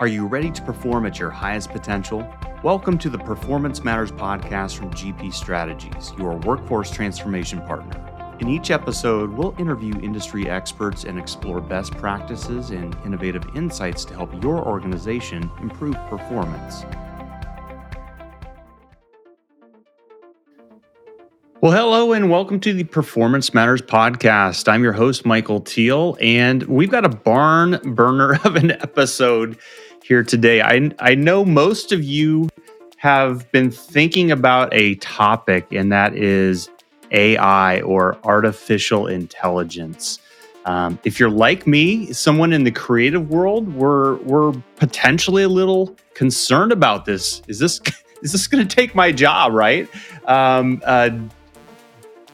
Are you ready to perform at your highest potential? Welcome to the Performance Matters podcast from GP Strategies, your workforce transformation partner. In each episode, we'll interview industry experts and explore best practices and innovative insights to help your organization improve performance. Well, hello and welcome to the Performance Matters podcast. I'm your host, Michael Thiel, and we've got a barn burner of an episode here today. I, I know most of you have been thinking about a topic, and that is AI or artificial intelligence. Um, if you're like me, someone in the creative world, we're we're potentially a little concerned about this. Is this is this going to take my job? Right? Um, uh,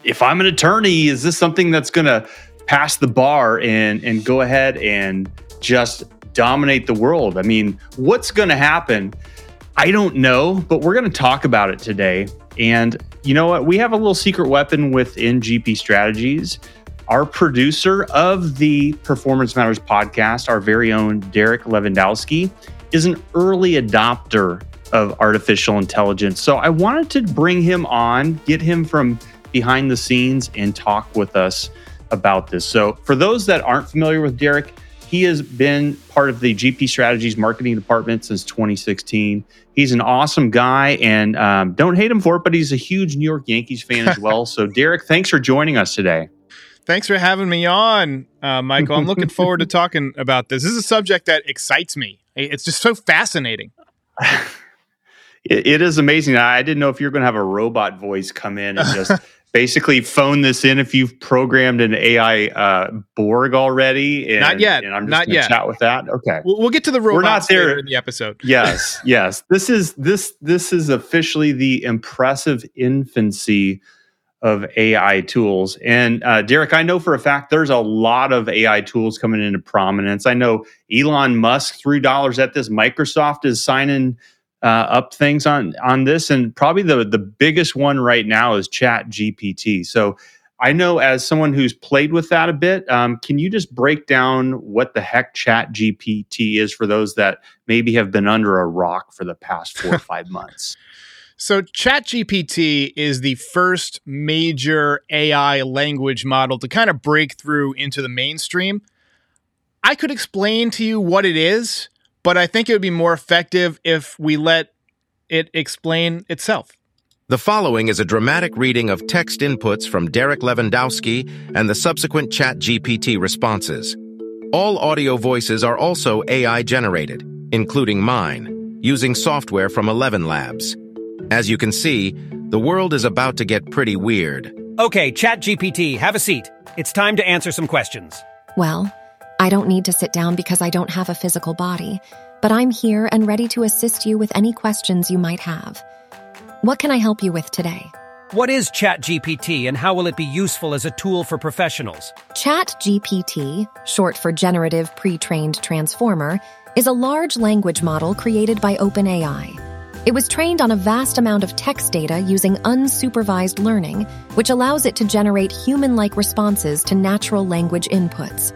if I'm an attorney, is this something that's going to pass the bar and and go ahead and just dominate the world? I mean, what's going to happen? I don't know, but we're going to talk about it today. And you know what? We have a little secret weapon within GP Strategies. Our producer of the Performance Matters podcast, our very own Derek Levandowski, is an early adopter of artificial intelligence. So I wanted to bring him on, get him from behind the scenes and talk with us about this. So, for those that aren't familiar with Derek, he has been part of the GP Strategies marketing department since 2016. He's an awesome guy, and um, don't hate him for it, but he's a huge New York Yankees fan as well. so, Derek, thanks for joining us today. Thanks for having me on, uh, Michael. I'm looking forward to talking about this. This is a subject that excites me. It's just so fascinating. it, it is amazing. I didn't know if you're going to have a robot voice come in and just basically phone this in if you've programmed an AI uh, Borg already. And, not yet. And I'm just not yet. Chat with that. Okay. We'll, we'll get to the robots We're not there in the episode. Yes. yes. This is this this is officially the impressive infancy of AI tools. And uh, Derek, I know for a fact there's a lot of AI tools coming into prominence. I know Elon Musk, three dollars at this. Microsoft is signing uh, up things on on this, and probably the the biggest one right now is Chat GPT. So I know as someone who's played with that a bit, um, can you just break down what the heck Chat GPT is for those that maybe have been under a rock for the past four or five months? So, ChatGPT is the first major AI language model to kind of break through into the mainstream. I could explain to you what it is, but I think it would be more effective if we let it explain itself. The following is a dramatic reading of text inputs from Derek Levandowski and the subsequent ChatGPT responses. All audio voices are also AI generated, including mine, using software from Eleven Labs. As you can see, the world is about to get pretty weird. Okay, ChatGPT, have a seat. It's time to answer some questions. Well, I don't need to sit down because I don't have a physical body, but I'm here and ready to assist you with any questions you might have. What can I help you with today? What is ChatGPT and how will it be useful as a tool for professionals? ChatGPT, short for Generative Pre trained Transformer, is a large language model created by OpenAI. It was trained on a vast amount of text data using unsupervised learning, which allows it to generate human like responses to natural language inputs.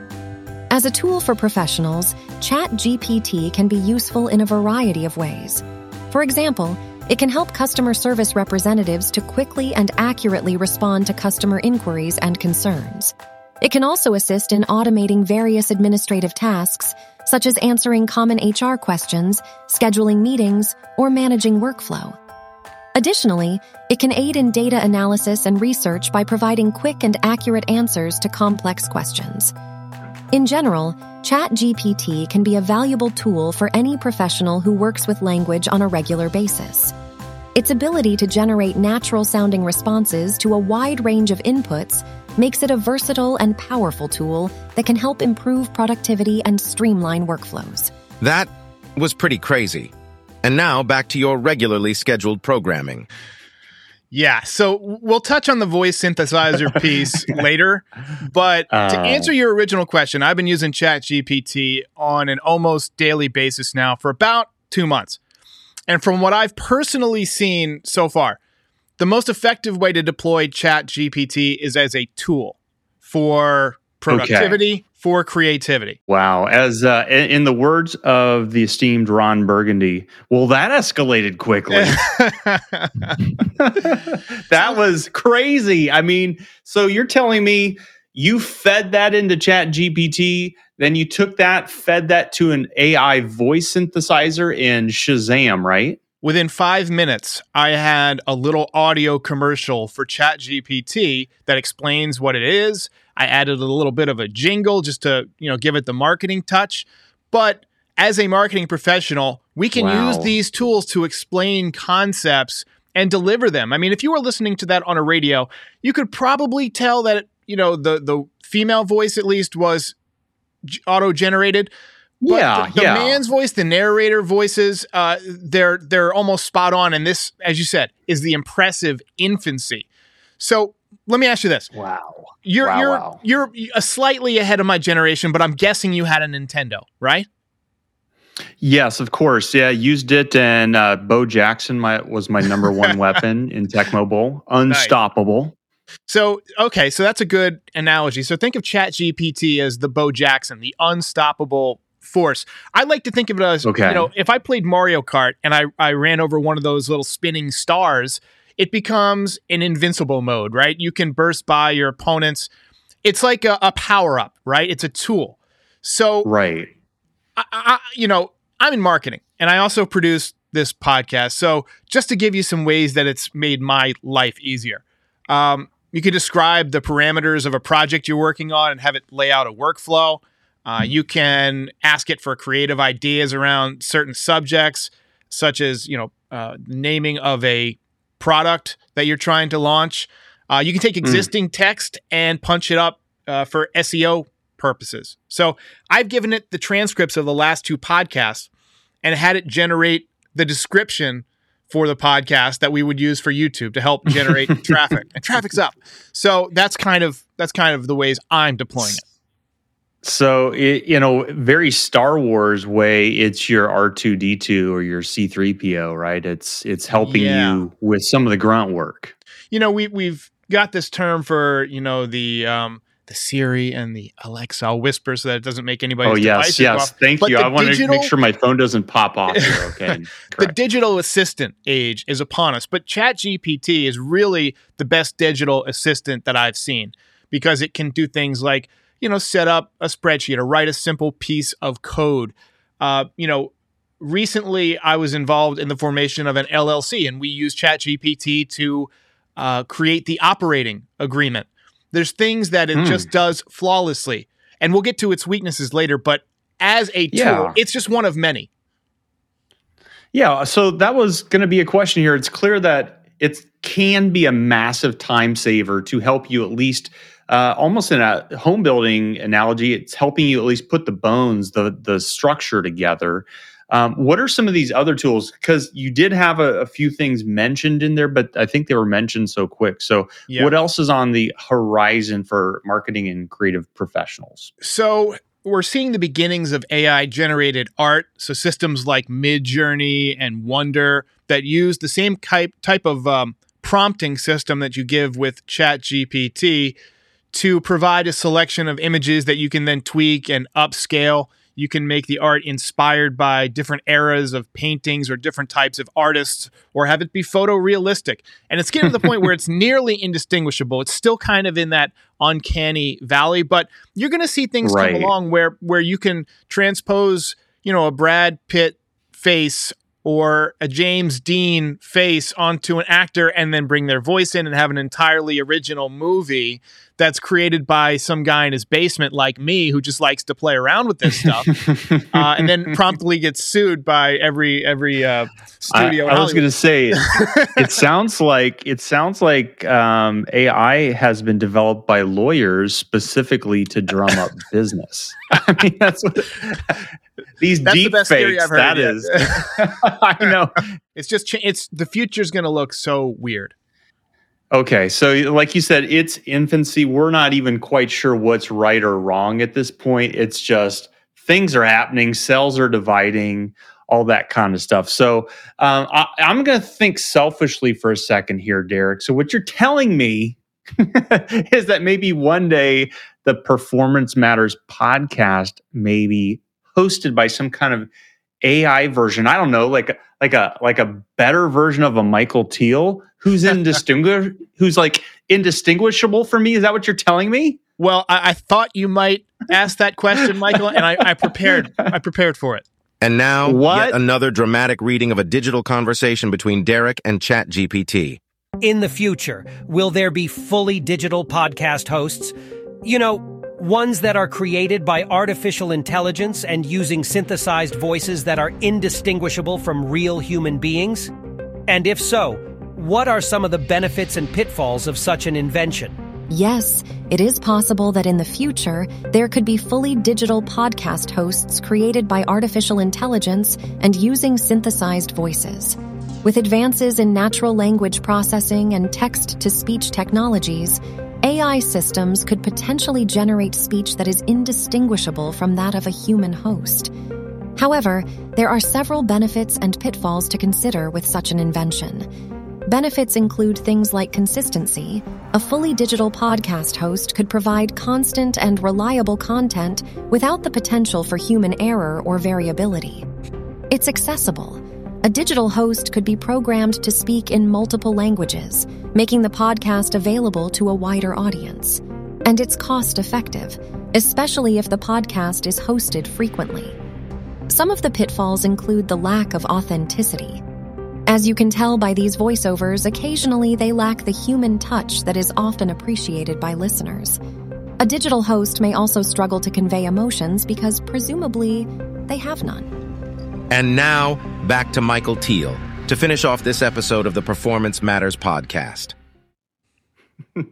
As a tool for professionals, ChatGPT can be useful in a variety of ways. For example, it can help customer service representatives to quickly and accurately respond to customer inquiries and concerns. It can also assist in automating various administrative tasks, such as answering common HR questions, scheduling meetings, or managing workflow. Additionally, it can aid in data analysis and research by providing quick and accurate answers to complex questions. In general, ChatGPT can be a valuable tool for any professional who works with language on a regular basis. Its ability to generate natural sounding responses to a wide range of inputs makes it a versatile and powerful tool that can help improve productivity and streamline workflows. That was pretty crazy. And now back to your regularly scheduled programming. Yeah, so we'll touch on the voice synthesizer piece later, but uh, to answer your original question, I've been using ChatGPT on an almost daily basis now for about 2 months. And from what I've personally seen so far, the most effective way to deploy ChatGPT is as a tool for productivity okay. for creativity. Wow. As uh, in, the words of the esteemed Ron Burgundy, well, that escalated quickly. that was crazy. I mean, so you're telling me you fed that into Chat GPT, then you took that, fed that to an AI voice synthesizer in Shazam, right? Within five minutes, I had a little audio commercial for ChatGPT that explains what it is. I added a little bit of a jingle just to, you know, give it the marketing touch. But as a marketing professional, we can wow. use these tools to explain concepts and deliver them. I mean, if you were listening to that on a radio, you could probably tell that, you know, the the female voice at least was auto generated but yeah, the, the yeah. man's voice, the narrator voices, uh, they're they're almost spot on. And this, as you said, is the impressive infancy. So let me ask you this: Wow, you're wow, you're wow. you're a slightly ahead of my generation, but I'm guessing you had a Nintendo, right? Yes, of course. Yeah, I used it, and uh, Bo Jackson my, was my number one weapon in Tecmo Bowl. Unstoppable. Nice. So, okay, so that's a good analogy. So think of Chat GPT as the Bo Jackson, the unstoppable force. I like to think of it as okay. you know, if I played Mario Kart and I, I ran over one of those little spinning stars, it becomes an invincible mode, right? You can burst by your opponents. It's like a, a power up, right? It's a tool. So, right. I, I, you know, I'm in marketing and I also produce this podcast. So, just to give you some ways that it's made my life easier, um, you can describe the parameters of a project you're working on and have it lay out a workflow. Uh, you can ask it for creative ideas around certain subjects, such as you know uh, naming of a product that you're trying to launch. Uh, you can take hmm. existing mm. text and punch it up uh, for SEO purposes. So I've given it the transcripts of the last two podcasts and had it generate the description for the podcast that we would use for YouTube to help generate traffic. And traffic's up. So that's kind of that's kind of the ways I'm deploying it. So, it, you know, very Star Wars way, it's your R2D2 or your C3PO, right? It's it's helping yeah. you with some of the grunt work. You know, we we've got this term for, you know, the um the Siri and the Alexa. I'll whisper so that it doesn't make anybody. Oh yes, yes. Off. Thank but you. I want digital, to make sure my phone doesn't pop off here. Okay. the digital assistant age is upon us, but ChatGPT is really the best digital assistant that I've seen because it can do things like you know, set up a spreadsheet or write a simple piece of code. Uh, you know, recently I was involved in the formation of an LLC, and we use ChatGPT to uh, create the operating agreement. There's things that it mm. just does flawlessly, and we'll get to its weaknesses later. But as a tool, yeah. it's just one of many. Yeah. So that was going to be a question here. It's clear that it can be a massive time saver to help you at least uh, almost in a home building analogy, it's helping you at least put the bones, the the structure together. Um, what are some of these other tools? Because you did have a, a, few things mentioned in there, but I think they were mentioned so quick. So, yeah. what else is on the horizon for marketing and creative professionals? So, we're seeing the beginnings of AI generated art. So, systems like Midjourney and Wonder that use the same type type of um, prompting system that you give with ChatGPT to provide a selection of images that you can then tweak and upscale. You can make the art inspired by different eras of paintings or different types of artists, or have it be photorealistic. And it's getting to the point where it's nearly indistinguishable. It's still kind of in that uncanny valley, but you're going to see things right. come along where where you can transpose, you know, a Brad Pitt face or a James Dean face onto an actor and then bring their voice in and have an entirely original movie that's created by some guy in his basement like me who just likes to play around with this stuff uh, and then promptly gets sued by every every uh, studio i, I was going to say it sounds like it sounds like um, ai has been developed by lawyers specifically to drum up business. I mean that's what these that's deep the fakes that is i know it's just it's the future's going to look so weird Okay, so like you said, it's infancy. We're not even quite sure what's right or wrong at this point. It's just things are happening, cells are dividing, all that kind of stuff. So um, I, I'm going to think selfishly for a second here, Derek. So what you're telling me is that maybe one day the Performance Matters podcast may be hosted by some kind of AI version. I don't know, like like a like a better version of a Michael Thiel who's indistinguish who's like indistinguishable for me. Is that what you're telling me? Well, I, I thought you might ask that question, Michael, and I, I prepared. I prepared for it. And now, What? yet another dramatic reading of a digital conversation between Derek and ChatGPT. In the future, will there be fully digital podcast hosts? You know, ones that are created by artificial intelligence and using synthesized voices that are indistinguishable from real human beings? And if so, what are some of the benefits and pitfalls of such an invention? Yes, it is possible that in the future, there could be fully digital podcast hosts created by artificial intelligence and using synthesized voices. With advances in natural language processing and text to speech technologies, AI systems could potentially generate speech that is indistinguishable from that of a human host. However, there are several benefits and pitfalls to consider with such an invention. Benefits include things like consistency. A fully digital podcast host could provide constant and reliable content without the potential for human error or variability. It's accessible. A digital host could be programmed to speak in multiple languages, making the podcast available to a wider audience. And it's cost effective, especially if the podcast is hosted frequently. Some of the pitfalls include the lack of authenticity. As you can tell by these voiceovers, occasionally they lack the human touch that is often appreciated by listeners. A digital host may also struggle to convey emotions because presumably they have none. And now, back to Michael Thiel to finish off this episode of the Performance Matters podcast.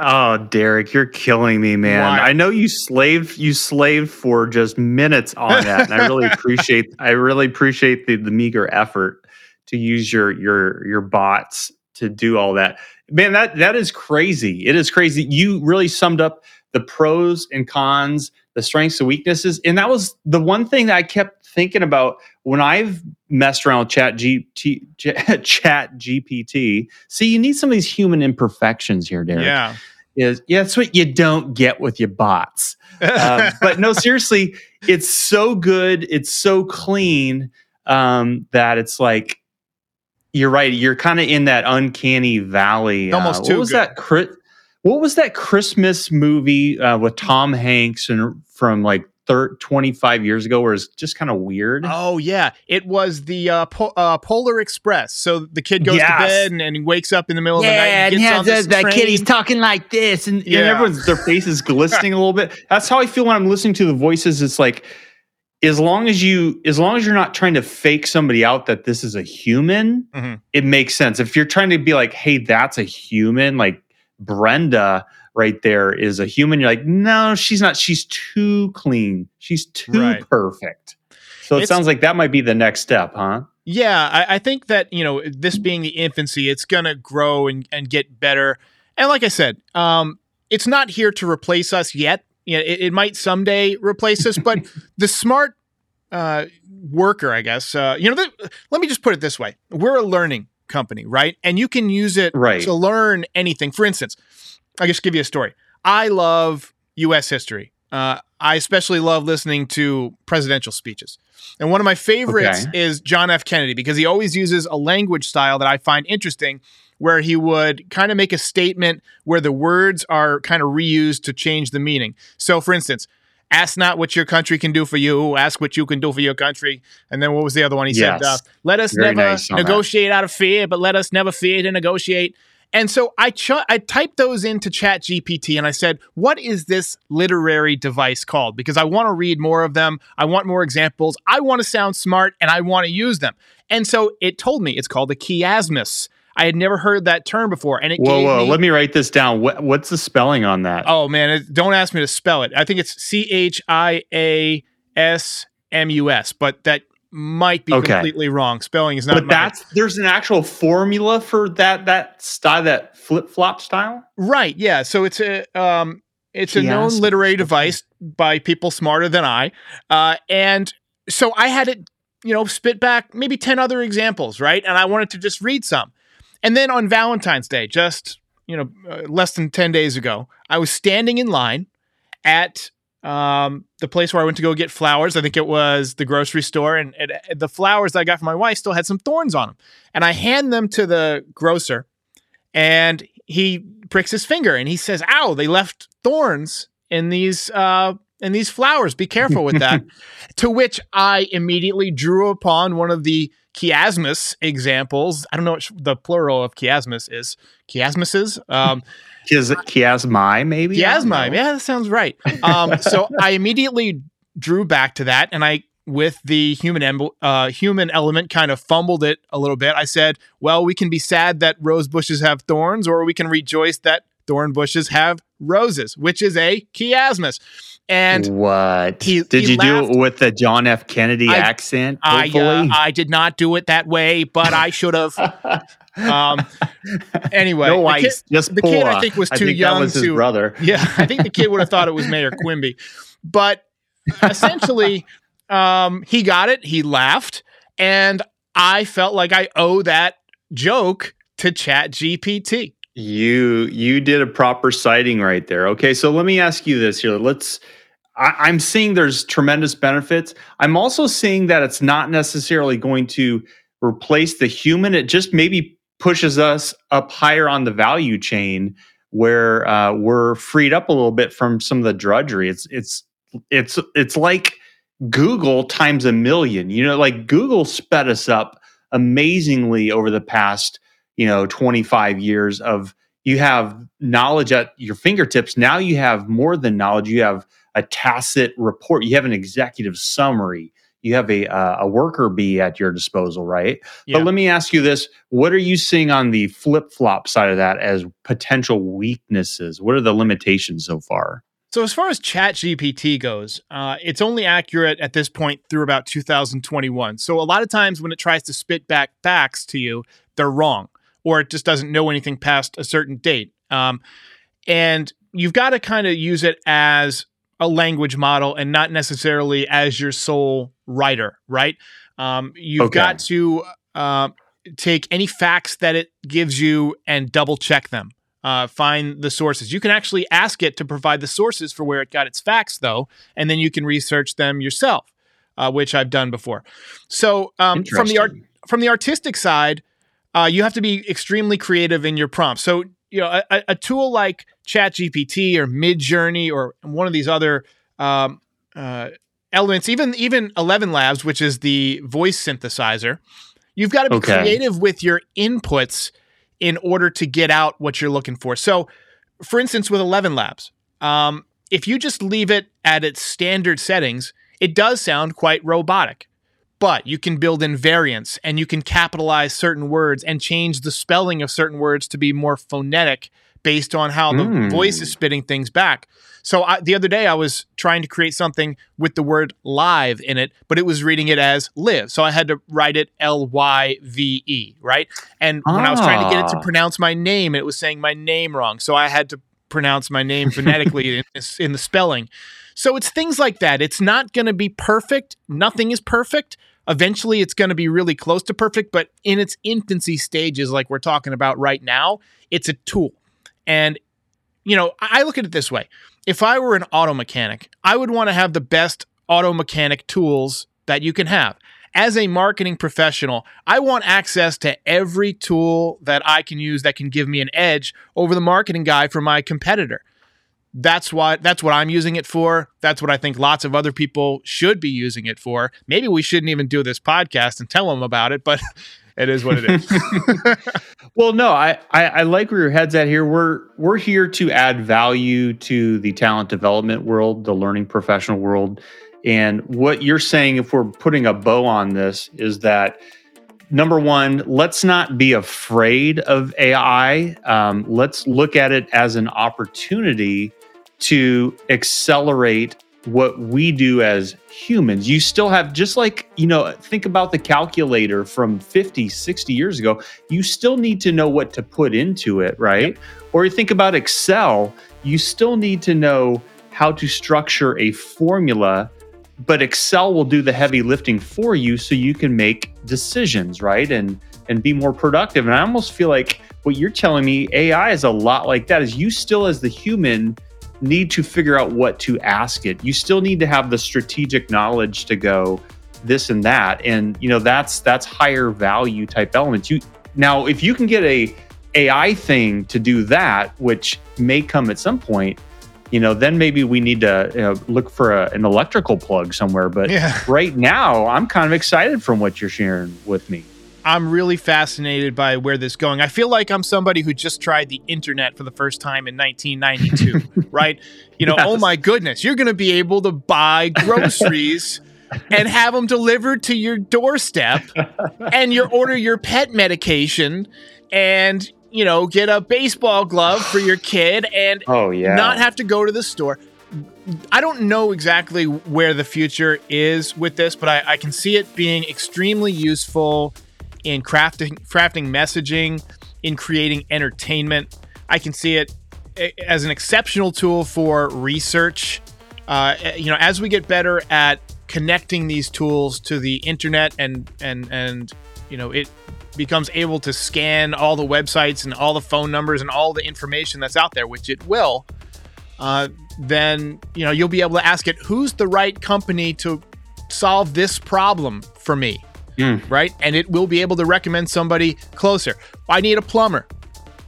Oh, Derek, you're killing me, man. Why? I know you slaved you slaved for just minutes on that, and I really appreciate I really appreciate the the meager effort to use your your your bots to do all that. Man, that that is crazy. It is crazy. You really summed up the pros and cons, the strengths and weaknesses, and that was the one thing that I kept thinking about when I've messed around with Chat GT, Chat GPT. See, you need some of these human imperfections here, Derek Yeah. is yeah, that's what you don't get with your bots. Um, but no, seriously, it's so good, it's so clean um, that it's like you're right. You're kind of in that uncanny valley. Almost uh, too What was good. that? Chri- what was that Christmas movie uh, with Tom Hanks and from like thir- 25 years ago, where it's just kind of weird? Oh yeah, it was the uh, po- uh, Polar Express. So the kid goes Yes. to bed and, and he wakes up in the middle of the night. And gets on kid, train. talking like this, and, Yeah. and everyone's their face is glistening a little bit. That's how I feel when I'm listening to the voices. It's like as long as you as long as you're not trying to fake somebody out that this is a human, Mhm. it makes sense. If you're trying to be like, hey, that's a human, like Brenda right there is a human, you're like, no, she's not. She's too clean. She's too Right. perfect. So it It's- sounds like that might be the next step, huh? Yeah, I, I think that you know this being the infancy, it's gonna grow and, and get better. And like I said, um, it's not here to replace us yet. You know, it, it might someday replace us, but the smart uh, worker, I guess. Uh, you know, the, let me just put it this way: we're a learning company, right? And you can use it Right. to learn anything. For instance, I'll just give you a story. I love U.S. history. Uh, I especially love listening to presidential speeches. And one of my favorites Okay. is John F. Kennedy because he always uses a language style that I find interesting where he would kind of make a statement where the words are kind of reused to change the meaning. So, for instance, ask not what your country can do for you, ask what you can do for your country. And then what was the other one? He said, uh, let us Very never nice negotiate out of fear, but let us never fear to negotiate. And so I ch- I typed those into Chat GPT and I said, what is this literary device called? Because I want to read more of them. I want more examples. I want to sound smart and I want to use them. And so it told me it's called a chiasmus. I had never heard that term before. And it Whoa, whoa! me, Let me write this down. What, what's the spelling on that? Oh man, it, don't ask me to spell it. I think it's C H I A S M U S, but that might be Okay. completely wrong. Spelling is not but my- that's there's an actual formula for that that style that flip flop style. right. Yeah. So it's a um it's a known literary device by people smarter than I. Uh and so I had it, you know, spit back maybe 10 other examples, right? And I wanted to just read some. And then on Valentine's Day, just you know, uh, less than 10 days ago, I was standing in line at um, the place where I went to go get flowers. I think it was the grocery store, and, and the flowers that I got for my wife still had some thorns on them. And I hand them to the grocer, and he pricks his finger and he says, "Ow! They left thorns in these uh, in these flowers. Be careful with that." to which I immediately drew upon one of the chiasmus examples. I don't know what the plural of chiasmus is. Chiasmuses. Um, Is it chiasmi, maybe? Chiasmi. Yeah, that sounds right. Um, so I immediately drew back to that, and I, with the human uh, human element, kind of fumbled it a little bit. I said, "Well, we can be sad that rose bushes have thorns, or we can rejoice that thorn bushes have roses," which is a chiasmus. And what he, did he you laughed. do it with the John F. Kennedy I, accent? I uh, I did not do it that way, but I should have. Um, anyway, no ice, kid, just the kid I think was too think young was to. brother. Yeah, I think the kid would have thought it was Mayor Quimby, but essentially, um, he got it. He laughed, and I felt like I owe that joke to Chat GPT. You you did a proper citing right there. Okay, so let me ask you this here. Let's. I, I'm seeing there's tremendous benefits. I'm also seeing that it's not necessarily going to replace the human. It just maybe pushes us up higher on the value chain where uh, we're freed up a little bit from some of the drudgery. It's it's it's it's like Google times a million. You know, like Google sped us up amazingly over the past you know 25 years of you have knowledge at your fingertips. Now you have more than knowledge. You have a tacit report. You have an executive summary you have a uh, a worker bee at your disposal, right? Yeah. But let me ask you this: What are you seeing on the flip flop side of that as potential weaknesses? What are the limitations so far? So as far as Chat GPT goes, uh, it's only accurate at this point through about 2021. So a lot of times when it tries to spit back facts to you, they're wrong, or it just doesn't know anything past a certain date. Um, and you've got to kind of use it as a language model and not necessarily as your sole writer, right? Um, you've okay. got to uh, take any facts that it gives you and double check them. Uh, find the sources. You can actually ask it to provide the sources for where it got its facts, though, and then you can research them yourself, uh, which I've done before. So um, from the art from the artistic side, uh, you have to be extremely creative in your prompts. So you know, a, a tool like ChatGPT or Midjourney or one of these other um, uh, elements, even even Eleven Labs, which is the voice synthesizer, you've got to be okay. creative with your inputs in order to get out what you're looking for. So, for instance, with Eleven Labs, um, if you just leave it at its standard settings, it does sound quite robotic but you can build in variants and you can capitalize certain words and change the spelling of certain words to be more phonetic based on how the mm. voice is spitting things back. So I, the other day I was trying to create something with the word live in it, but it was reading it as live. So I had to write it L Y V E, right? And ah. when I was trying to get it to ah. pronounce my name, it was saying my name wrong. So I had to pronounce my name phonetically in, in the spelling. So it's things like that. It's not going to be perfect. Nothing is perfect. Eventually, it's going to be really close to perfect, but in its infancy stages, like we're talking about right now, it's a tool. And, you know, I look at it this way if I were an auto mechanic, I would want to have the best auto mechanic tools that you can have. As a marketing professional, I want access to every tool that I can use that can give me an edge over the marketing guy for my competitor that's what that's what I'm using it for. That's what I think lots of other people should be using it for. Maybe we shouldn't even do this podcast and tell them about it, but it is what it is. well, no, I, I, I like where your head's at here. We're we're here to add value to the talent development world, the learning professional world, and what you're saying, if we're putting a bow on this, is that number one, let's not be afraid of AI. Um, let's look at it as an opportunity to accelerate what we do as humans. You still have, just like, you know, think about the calculator from 50, 60 years ago. You still need to know what to put into it, right? Yep. Or you think about Excel, you still need to know how to structure a formula but Excel will do the heavy lifting for you so you can make decisions, right? And and be more productive. And I almost feel like what you're telling me AI is a lot like that is you still as the human need to figure out what to ask it. You still need to have the strategic knowledge to go this and that and you know that's that's higher value type elements. You now if you can get a AI thing to do that, which may come at some point, you know, then maybe we need to you know, look for a, an electrical plug somewhere. But Yeah. right now, I'm kind of excited from what you're sharing with me. I'm really fascinated by where this is going. I feel like I'm somebody who just tried the internet for the first time in 1992, right? You know, oh my goodness, you're going to be able to buy groceries and have them delivered to your doorstep and you order your pet medication and, you know, get a baseball glove for your kid and Oh yeah, not have to go to the store. I don't know exactly where the future is with this, but I, I can see it being extremely useful in crafting crafting messaging, in creating entertainment. I can see it as an exceptional tool for research. Uh, you know, as we get better at connecting these tools to the internet and and and you know it becomes able to scan all the websites and all the phone numbers and all the information that's out there, which it will, uh, then you know you'll be able to ask it who's the right company to solve this problem for me, Mm. right? And it will be able to recommend somebody closer. I need a plumber.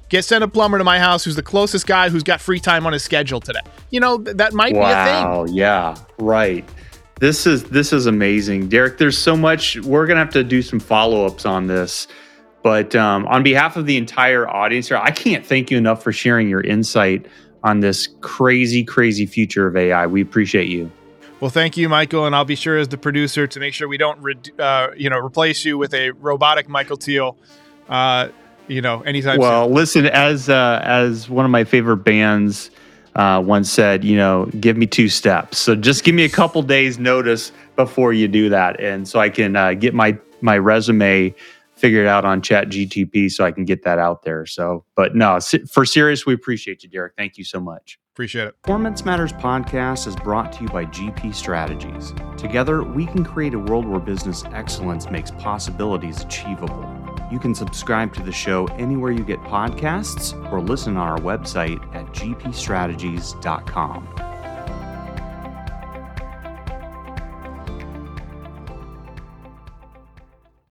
Get send a plumber to my house who's the closest guy who's got free time on his schedule today. You know th- that might be a thing. Wow, yeah, right. This is this is amazing, Derek. There's so much. We're gonna have to do some follow ups on this. But um, on behalf of the entire audience here, I can't thank you enough for sharing your insight on this crazy, crazy future of AI. We appreciate you. Well, thank you, Michael, and I'll be sure as the producer to make sure we don't, re- uh, you know, replace you with a robotic Michael Thiel. Uh, you know, anytime soon. Well, listen, as uh, as one of my favorite bands uh, once said, you know, give me two steps. So just give me a couple days notice before you do that, and so I can uh, get my my resume figured out on Chat GTP, so I can get that out there. So, but no, for serious, we appreciate you, Derek. Thank you so much. Appreciate it. Performance Matters podcast is brought to you by GP Strategies. Together, we can create a world where business excellence makes possibilities achievable. You can subscribe to the show anywhere you get podcasts or listen on our website at gpstrategies.com.